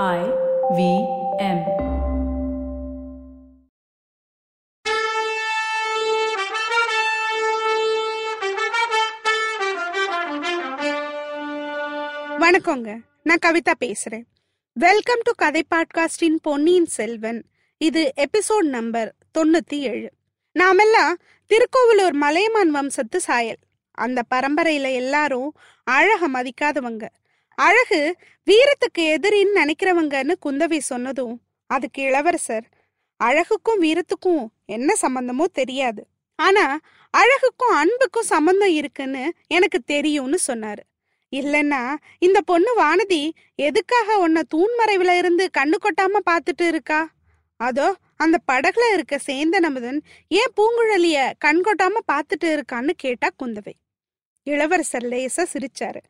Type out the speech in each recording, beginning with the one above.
I V M. வணக்கங்க. நான் கவிதா பேசுறேன். வெல்கம் டு கதை பாட்காஸ்டின் பொன்னியின் செல்வன். இது எபிசோட் நம்பர் தொண்ணூத்தி ஏழு நாமெல்லாம் திருக்கோவிலூர் மலையமான் வம்சத்து சாயல். அந்த பரம்பரையில எல்லாரும் அழக மதிக்காதவங்க. அழகு வீரத்துக்கு எதிரின்னு நினைக்கிறவங்கன்னு குந்தவை சொன்னதும் அதுக்கு இளவரசர் அழகுக்கும் வீரத்துக்கும் என்ன சம்பந்தமோ தெரியாது. ஆனா அழகுக்கும் அன்புக்கும் சம்பந்தம் இருக்குன்னு எனக்கு தெரியும்னு சொன்னாரு. இல்லைன்னா இந்த பொண்ணு வானதி எதுக்காக உன்னை தூண்மறைவுல இருந்து கண்ணு கொட்டாம பார்த்துட்டு இருக்கா? அதோ அந்த படகுல இருக்க சேந்த நமதன் ஏன் பூங்குழலிய கண் கொட்டாம பார்த்துட்டு இருக்கான்னு கேட்டா குந்தவை. இளவரசர் லேசா சிரிச்சாரு.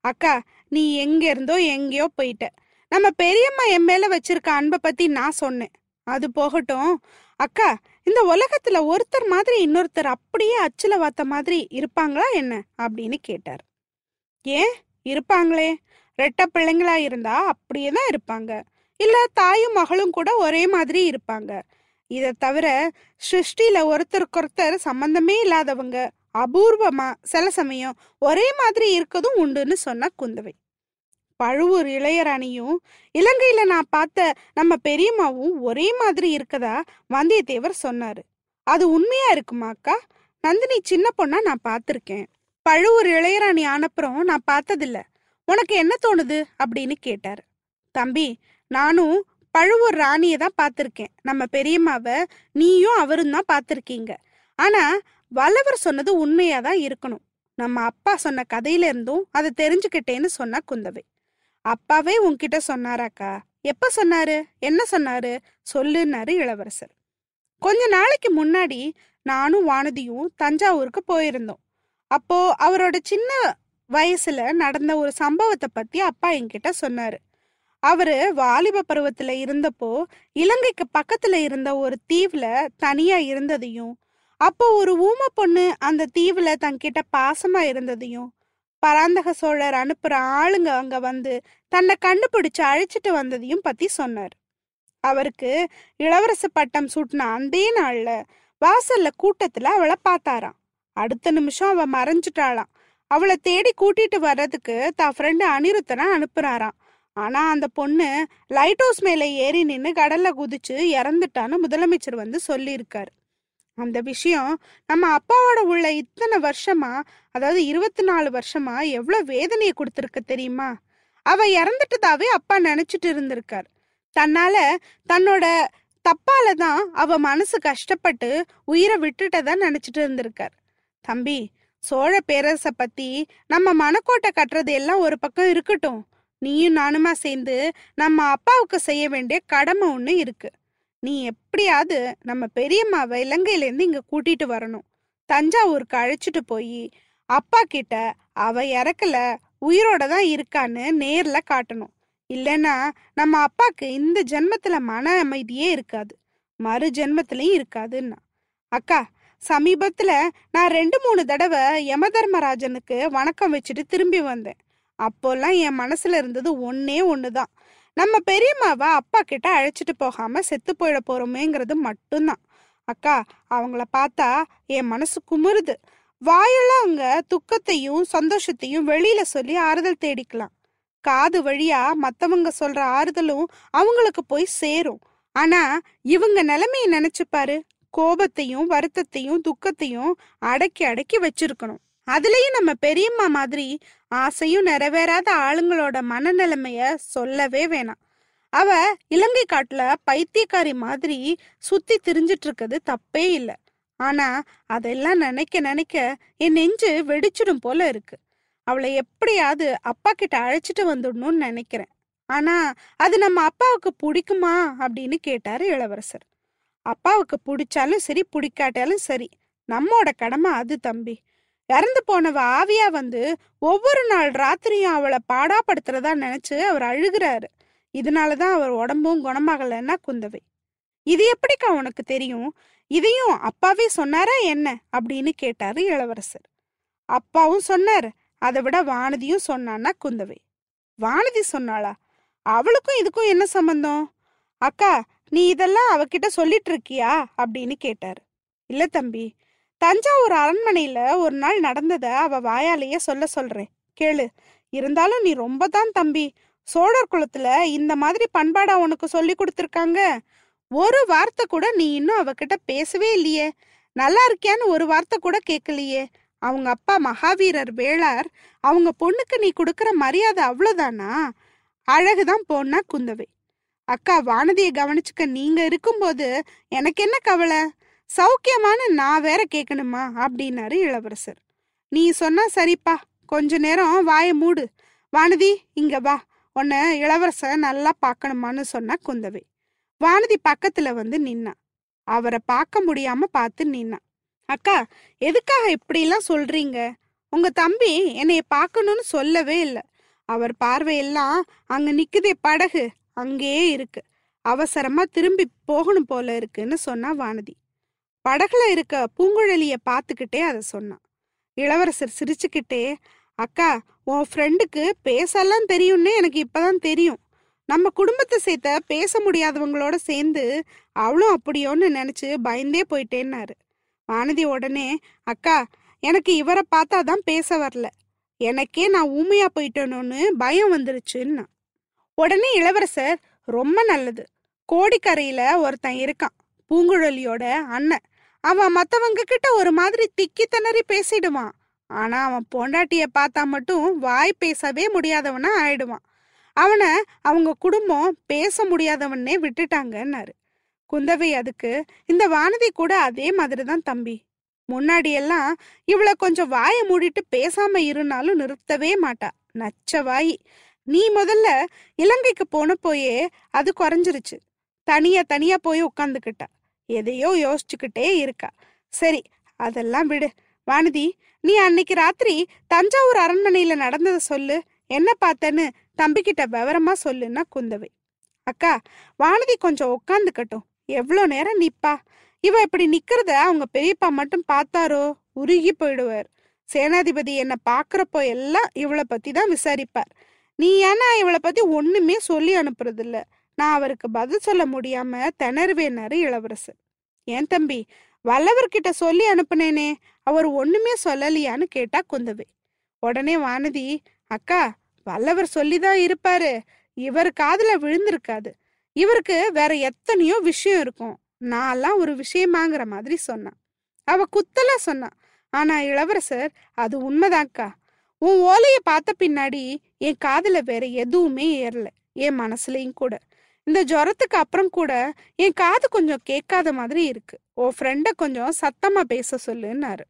அக்கா நீ எங்க இருந்தோ எங்கேயோ போயிட்ட. நம்ம பெரியம்மா என் மேல வச்சிருக்க அன்பை பத்தி நான் சொன்னேன். அது போகட்டும். அக்கா இந்த உலகத்துல ஒருத்தர் மாதிரி இன்னொருத்தர் அப்படியே அச்சுல வாத்த மாதிரி இருப்பாங்களா என்ன? அப்படின்னு கேட்டார். ஏன்? இருப்பாங்களே. ரெட்ட பிள்ளைங்களா இருந்தா அப்படியே தான் இருப்பாங்க. இல்ல தாயும் மகளும் கூட ஒரே மாதிரி இருப்பாங்க. இதை தவிர சிருஷ்டில ஒருத்தருக்கொருத்தர் சம்பந்தமே இல்லாதவங்க. அபூர்வமா சில சமயம் ஒரே மாதிரி இருக்கதும் உண்டுன்னு சொன்னா குந்தவை. பழுவூர் இளையராணியும் இலங்கையில நான் பார்த்த நம்ம பெரியம்மாவும் ஒரே மாதிரி இருக்கதா வந்தியத்தேவர் சொன்னாரு. அது உண்மையா இருக்குமாக்கா நந்தினி சின்ன பொண்ணா நான் பார்த்துருக்கேன். பழுவூர் இளையராணி ஆனப்புறம் நான் பார்த்ததில்ல. உனக்கு என்ன தோணுது? அப்படின்னு கேட்டார். தம்பி நானும் பழுவூர் ராணியை தான் பார்த்துருக்கேன். நம்ம பெரியம்மாவை நீயும் அவரும் தான் பார்த்துருக்கீங்க. ஆனா வல்லவர் சொன்னது உண்மையா தான் இருக்கணும். நம்ம அப்பா சொன்ன கதையில இருந்தும் அதை தெரிஞ்சுக்கிட்டேன்னு சொன்னா குந்தவை. அப்பாவே உன்கிட்ட சொன்னாராக்கா? எப்ப சொன்னாரு? என்ன சொன்னாரு? சொல்லுன்னாரு இளவரசர். கொஞ்ச நாளைக்கு முன்னாடி நானும் வானதியும் தஞ்சாவூருக்கு போயிருந்தோம். அப்போ அவரோட சின்ன வயசுல நடந்த ஒரு சம்பவத்தை பத்தி அப்பா என்கிட்ட சொன்னாரு. அவரு வாலிப பருவத்துல இருந்தப்போ இலங்கைக்கு பக்கத்துல இருந்த ஒரு தீவுல தனியா இருந்ததையும் அப்போ ஒரு ஊம பொண்ணு அந்த தீவுல தன்கிட்ட பாசமா இருந்ததையும் பராந்தக சோழர் அனுப்புற ஆளுங்க அங்க வந்து தன்னை கண்டுபிடிச்சு அழைச்சிட்டு வந்ததையும் பத்தி சொன்னார். அவருக்கு இளவரசு பட்டம் சூட்டின அந்தே நாள்ல வாசல்ல கூட்டத்துல அவளை பார்த்தாராம். அடுத்த நிமிஷம் அவ மறைஞ்சிட்டாளாம். அவளை தேடி கூட்டிட்டு வர்றதுக்கு தான் ஃப்ரெண்டு அனிருத்தனை அனுப்புறாராம். ஆனா அந்த பொண்ணு லைட் ஹவுஸ் மேல ஏறி நின்று கடல்ல குதிச்சு இறந்துட்டான்னு முதலமைச்சர் வந்து சொல்லியிருக்காரு. அந்த விஷயம் நம்ம அப்பாவோட உள்ள இத்தனை வருஷமா அதாவது இருபத்தி நாலு வருஷமா எவ்வளவு வேதனையை கொடுத்துருக்கு தெரியுமா? அவ இறந்துட்டதாவே அப்பா நினைச்சிட்டு இருந்திருக்கார். தன்னால தன்னோட தப்பால தான் அவ மனசு கஷ்டப்பட்டு உயிரை விட்டுட்டதா நினைச்சிட்டு இருந்திருக்கார். தம்பி சோழ பேரரச பத்தி நம்ம மனக்கோட்டை கட்டுறது எல்லாம் ஒரு பக்கம் இருக்கட்டும். நீயும் நானுமா சேர்ந்து நம்ம அப்பாவுக்கு செய்ய வேண்டிய கடமை ஒண்ணு இருக்கு. நீ எப்படியாவது நம்ம பெரியம்மாவை இலங்கையிலேருந்து இருந்து இங்க கூட்டிட்டு வரணும். தஞ்சாவூருக்கு அழைச்சிட்டு போய் அப்பா கிட்ட அவ இறக்கல உயிரோட தான் இருக்கான்னு நேர்ல காட்டணும். இல்லைன்னா நம்ம அப்பாக்கு இந்த ஜென்மத்துல மன அமைதியே இருக்காது. மறு ஜென்மத்திலையும் இருக்காதுன்னா. அக்கா சமீபத்துல நான் ரெண்டு மூணு தடவை யமதர்மராஜனுக்கு வணக்கம் வச்சுட்டு திரும்பி வந்தேன். அப்போல்லாம் என் மனசுல இருந்தது ஒன்னே தான் நம்ம பெரியம்மாவை அப்பா கிட்ட அழைச்சிட்டு போகாம செத்து போயிட போறோமேங்கிறது மட்டும்தான். அக்கா அவங்கள பார்த்தா என் மனசு குமுறுது. வாயால அவங்க துக்கத்தையும் சந்தோஷத்தையும் வெளியில சொல்லி ஆறுதல் தேடிக்கலாம். காது வழியா மத்தவங்க சொல்ற ஆறுதலும் அவங்களுக்கு போய் சேரும். ஆனா இவங்க நிலைமையை நினைச்சு பாரு. கோபத்தையும் வருத்தத்தையும் துக்கத்தையும் அடக்கி அடக்கி வச்சிருக்கணும். அதுலயும் நம்ம பெரியம்மா மாதிரி ஆசையும் நிறைவேறாத ஆளுங்களோட மனநிலைமைய சொல்லவே வேணாம். அவ இலங்கை காட்டுல பைத்தியக்காரி மாதிரி சுத்தி திரிஞ்சிட்டு இருக்கிறது தப்பே இல்லை. ஆனா அதெல்லாம் நினைக்க நினைக்க என் நெஞ்சு வெடிச்சிடும் போல இருக்கு. அவளை எப்படியாவது அப்பா கிட்ட அழைச்சிட்டு வந்துடணும்னு நினைக்கிறேன். ஆனா அது நம்ம அப்பாவுக்கு பிடிக்குமா அப்படின்னு கேட்டாரு இளவரசர். அப்பாவுக்கு பிடிச்சாலும் சரி பிடிக்காட்டாலும் சரி நம்மோட கடமை அது தம்பி. இறந்து போனவ ஆவியா வந்து ஒவ்வொரு நாள் ராத்திரியும் அவளை பாடாப்படுத்துறதா நினைச்சு அவர் அழுகிறாரு. இதனாலதான் அவர் உடம்பும் குணமாகலன்னா குந்தவை. இது எப்படிக்கா உனக்கு தெரியும்? இதையும் அப்பாவே சொன்னாரா என்ன? அப்படின்னு கேட்டாரு இளவரசர். அப்பாவும் சொன்னார். அதை விட வானதியும் சொன்னான்னா குந்தவை. வானதி சொன்னாளா? அவளுக்கும் இதுக்கும் என்ன சம்பந்தம்? அக்கா நீ இதெல்லாம் அவகிட்ட சொல்லிட்டு இருக்கியா? அப்படின்னு கேட்டாரு. இல்ல தம்பி தஞ்சாவூர் அரண்மனையில ஒரு நாள் நடந்தத அவ வாயாலேயே சொல்ல சொல்றேன். கேளு. இருந்தாலும் நீ ரொம்ப தான் தம்பி. சோழர் குலத்துல இந்த மாதிரி பண்பாடா உனக்கு சொல்லி கொடுத்துருக்காங்க. ஒரு வார்த்தை கூட நீ இன்னும் அவகிட்ட பேசவே இல்லையே. நல்லா இருக்கியான்னு ஒரு வார்த்தை கூட கேட்கலையே அவங்க அப்பா மகாவீரர் வேளார் அவங்க பொண்ணுக்கு நீ கொடுக்குற மரியாதை அவ்வளோதானா அழகுதான் போனா குந்தவை. அக்கா வானதியை கவனிச்சுக்க நீங்க இருக்கும்போது எனக்கு என்ன கவலை? சௌக்கியமான நான் வேற கேட்கணுமா அப்படின்னாரு இளவரசர். நீ சொன்னா சரிப்பா. கொஞ்ச நேரம் வாயை மூடு. வானதி இங்க வா. உன்னை இளவரசர் நல்லா பார்க்கணுமான்னு சொன்னா குந்தவை. வானதி பக்கத்துல வந்து நின்னா. அவரை பார்க்க முடியாம பார்த்து நின்னா. அக்கா எதுக்காக இப்படிலாம் சொல்றீங்க? உங்க தம்பி என்னைய பார்க்கணும்னு சொல்லவே இல்லை. அவர் பார்வையெல்லாம் அங்க நிக்குதே படகு. அங்கேயே இருக்கு. அவசரமா திரும்பி போகணும் போல இருக்குன்னு சொன்னா வானதி. படகுல இருக்க பூங்குழலிய பார்த்துக்கிட்டே அதை சொன்னான். இளவரசர் சிரிச்சுக்கிட்டே அக்கா உன் ஃப்ரெண்டுக்கு பேசலாம் தெரியும்னு எனக்கு இப்பதான் தெரியும். நம்ம குடும்பத்தை சேர்த்த பேச முடியாதவங்களோட சேர்ந்து அவளும் அப்படியோன்னு நினைச்சு பயந்தே போயிட்டேன்னாரு. வானதி உடனே அக்கா எனக்கு இவரை பார்த்தா தான் பேச வரல. எனக்கே நான் ஊமையா போயிட்டேனோன்னு பயம் வந்துருச்சுன்னா உடனே இளவரசர் ரொம்ப நல்லது. கோடிக்கரையில ஒருத்தன் இருக்கான். பூங்குழலியோட அண்ணன். அவன் மற்றவங்க கிட்ட ஒரு மாதிரி திக்கி திணறி பேசிடுவான். ஆனா அவன் பொண்டாட்டிய பார்த்தா மட்டும் வாய் பேசவே முடியாதவனா ஆயிடுவான். அவனை அவங்க குடும்பம் பேச முடியாதவனே விட்டுட்டாங்கன்னாரு. குந்தவை அதுக்கு இந்த வானதி கூட அதே மாதிரி தான் தம்பி. முன்னாடி எல்லாம் இவளை கொஞ்சம் வாயை மூடிட்டு பேசாம இருந்தாலும் நிறுத்தவே மாட்டா. நச்ச வாய். நீ முதல்ல இலங்கைக்கு போன போயே அது குறைஞ்சிருச்சு. தனியா தனியா போய் உட்காந்துக்கிட்டா எதையோ யோசிச்சுக்கிட்டே இருக்கா. சரி அதெல்லாம் விடு. வானதி நீ அன்னைக்கு ராத்திரி தஞ்சாவூர் அரண்மனையில நடந்ததை சொல்லு. என்ன பார்த்தேன்னு தம்பிக்கிட்ட விவரமா சொல்லுன்னா குந்தவை. அக்கா வானதி கொஞ்சம் உட்காந்துக்கட்டும் எவ்வளோ நேரம் நிப்பா? இவ இப்படி நிக்கிறத அவங்க பெரியப்பா மட்டும் பார்த்தாரோ? உருகி போயிடுவார். சேனாதிபதி என்ன பாக்குறப்போ எல்லாம் இவளை பத்தி தான் விசாரிப்பார். நீ ஏன்னா இவளை பத்தி ஒண்ணுமே சொல்லி அனுப்புறதில்ல. நான் அவருக்கு பதில் சொல்ல முடியாம திணறுவேனாரு இளவரசர். ஏன் தம்பி வல்லவர்கிட்ட சொல்லி அனுப்புனேனே அவர் ஒண்ணுமே சொல்லலையான்னு கேட்டா குந்தவை. உடனே வானதி அக்கா வல்லவர் சொல்லிதான் இருப்பாரு. இவர் காதுல விழுந்திருக்காது. இவருக்கு வேற எத்தனையோ விஷயம் இருக்கும். நான்லாம் ஒரு விஷயமாங்கிற மாதிரி சொன்னான். அவ குத்தலா சொன்னான் ஆனா இளவரசர் அது உண்மைதான்க்கா. உன் ஓலையை பார்த்த பின்னாடி என் காதுல வேற எதுவுமே ஏறல என் மனசுலயும் கூட. இந்த ஜுரத்துக்கு அப்புறம் கூட என் காது கொஞ்சம் கேட்காத மாதிரி இருக்கு. உன் ஃப்ரெண்டை கொஞ்சம் சத்தமா பேச சொல்லுன்னாரு.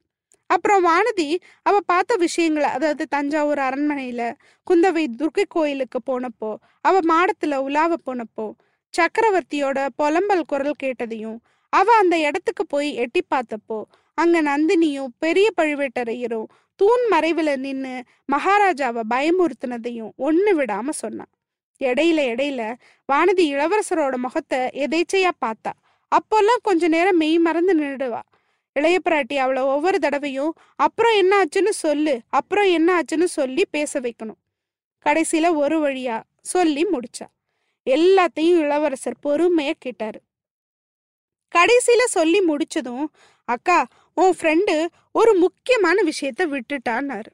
அப்புறம் வானதி அவ பார்த்த விஷயங்களை அதாவது தஞ்சாவூர் அரண்மனையில குந்தவை துர்க்கை கோயிலுக்கு போனப்போ அவ மாடத்துல உலாவ போனப்போ சக்கரவர்த்தியோட புலம்பல் குரல் கேட்டதையும் அவ அந்த இடத்துக்கு போய் எட்டி பார்த்தப்போ அங்க நந்தினியும் பெரிய பழுவேட்டரையரும் தூண் மறைவுல நின்னு மகாராஜாவை பயமுறுத்தினதையும் ஒண்ணு விடாம சொன்னான். இடையில இடையில வானதி இளவரசரோட முகத்தை எதேச்சையா பார்த்தா. அப்போல்லாம் கொஞ்ச நேரம் மெய் மறந்து நின்றுடுவா. இளைய பிராட்டி அவளை ஒவ்வொரு தடவையும் அப்புறம் என்ன ஆச்சுன்னு சொல்லு அப்புறம் என்ன ஆச்சுன்னு சொல்லி பேச வைக்கணும். கடைசியில ஒரு வழியா சொல்லி முடிச்சா. எல்லாத்தையும் இளவரசர் பொறுமையா கேட்டாரு. கடைசியில சொல்லி முடிச்சதும் அக்கா உன் ஃப்ரெண்டு ஒரு முக்கியமான விஷயத்த விட்டுட்டான்னாரு.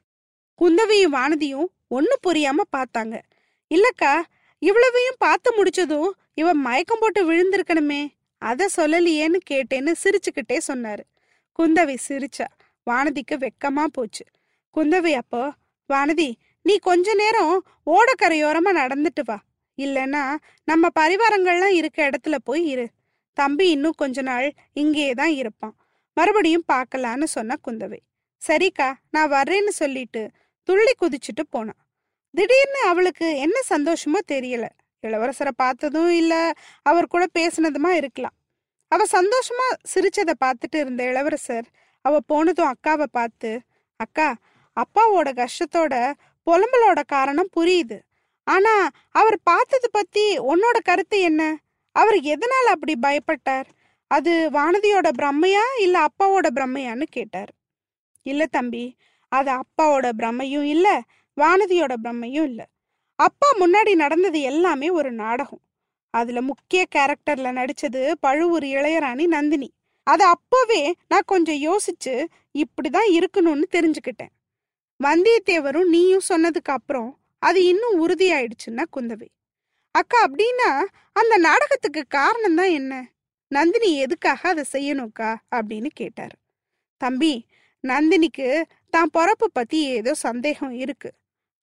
குந்தவையும் வானதியும் ஒன்னும் புரியாம பார்த்தாங்க. இல்லக்கா இவ்வளவையும் பார்த்து முடிச்சதும் இவன் மயக்கம் போட்டு விழுந்திருக்கணுமே அத சொல்லலையேன்னு கேட்டேன்னு சிரிச்சுக்கிட்டே சொன்னாரு. குந்தவி சிரிச்சா. வானதிக்கு வெக்கமா போச்சு. குந்தவி அப்போ வானதி நீ கொஞ்ச நேரம் ஓடக்கரையோரமா நடந்துட்டு வா. இல்லைன்னா நம்ம பரிவாரங்கள்லாம் இருக்க இடத்துல போய் இரு. தம்பி இன்னும் கொஞ்ச நாள் இங்கேயே தான் இருப்பான். மறுபடியும் பார்க்கலான்னு சொன்ன குந்தவை. சரிக்கா நான் வர்றேன்னு சொல்லிட்டு துள்ளி குதிச்சுட்டு போனான் திடீர்னு அவளுக்கு என்ன சந்தோஷமோ தெரியல. இளவரசரை பார்த்ததும் இல்ல அவர் கூட பேசினதுமா இருக்கலாம். அவ சந்தோஷமா சிரிச்சதை பார்த்துட்டு இருந்த இளவரசர் அவ போனதும் அக்காவை பார்த்து அக்கா அப்பாவோட கஷ்டத்தோட புலம்பலோட காரணம் புரியுது. ஆனா அவர் பார்த்தது பத்தி உன்னோட கருத்து என்ன? அவர் எதனால அப்படி பயப்பட்டார்? அது வானதியோட பிரம்மையா இல்ல அப்பாவோட பிரம்மையான்னு கேட்டார். இல்ல தம்பி அது அப்பாவோட பிரம்மையும் இல்ல வானதியோட பிரம்மையும் இல்ல. அப்பா முன்னாடி நடந்தது எல்லாமே ஒரு நாடகம். அதுல முக்கிய கேரக்டர்ல நடிச்சது பழுவூர் இளையராணி நந்தினி. அதை அப்போவே நான் கொஞ்சம் யோசிச்சு இப்படிதான் இருக்கணும்னு தெரிஞ்சுக்கிட்டேன். வந்தியத்தேவரும் நீயும் சொன்னதுக்கு அப்புறம் அது இன்னும் உறுதியாயிடுச்சுன்னா குந்தவை. அக்கா அப்படின்னா அந்த நாடகத்துக்கு காரணம் தான் என்ன? நந்தினி எதுக்காக அதை செய்யணும்க்கா? அப்படின்னு கேட்டாரு. தம்பி நந்தினிக்கு தான் பிறப்பு பத்தி ஏதோ சந்தேகம் இருக்கு.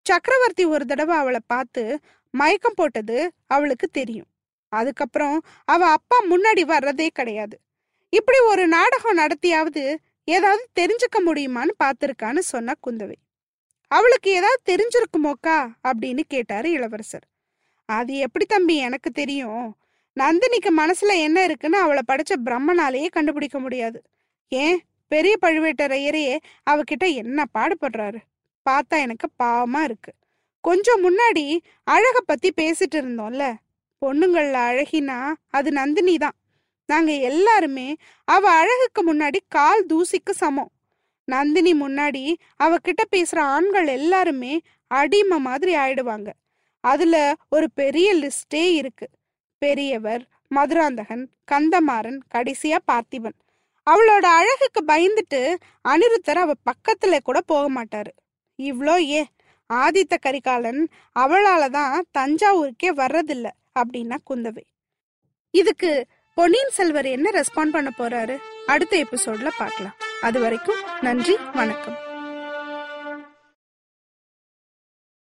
சக்கரவர்த்தி ஒரு தடவை அவளை பார்த்து மயக்கம் போட்டது அவளுக்கு தெரியும். அதுக்கப்புறம் அவ அப்பா முன்னாடி வர்றதே கிடையாது. இப்படி ஒரு நாடகம் நடத்தியாவது ஏதாவது தெரிஞ்சுக்க முடியுமான்னு பார்த்துருக்கான்னு சொன்னா குந்தவை. அவளுக்கு ஏதாவது தெரிஞ்சிருக்குமோக்கா? அப்படின்னு கேட்டாரு இளவரசர். அது எப்படி தம்பி எனக்கு தெரியும். நந்தினிக்கு மனசுல என்ன இருக்குன்னு அவளை படிச்ச பிரம்மனாலேயே கண்டுபிடிக்க முடியாது. ஏன்? பெரிய பழுவேட்டரையரையே அவகிட்ட என்ன பாடுபடுறாரு? பார்த்தா எனக்கு பாவமா இருக்கு. கொஞ்சம் முன்னாடி அழக பத்தி பேசிட்டு இருந்தோம்ல. பொண்ணுங்கள்ல அழகினா அது நந்தினி தான். நாங்க எல்லாருமே அவ அழகுக்கு முன்னாடி கால் தூசிக்கு சமம். நந்தினி முன்னாடி அவகிட்ட பேசுற ஆண்கள் எல்லாருமே அடிமை மாதிரி ஆயிடுவாங்க. அதுல ஒரு பெரிய லிஸ்டே இருக்கு. பெரியவர் மதுராந்தகன் கந்தமாறன் கடைசியா பார்த்திபன். அவளோட அழகுக்கு பயந்துட்டு அனிருத்தர் அவ பக்கத்துல கூட போக மாட்டாரு. இவ்ளோ ஏ ஆதித்த கரிகாலன் அவளால தான் தஞ்சாவூருக்கே வர்றதில்ல அப்படின்னா குந்தவை. இதுக்கு பொன்னியின் செல்வர் என்ன ரெஸ்பாண்ட் பண்ண போறாரு? அடுத்த எபிசோட்ல பார்க்கலாம். அது வரைக்கும் நன்றி வணக்கம்.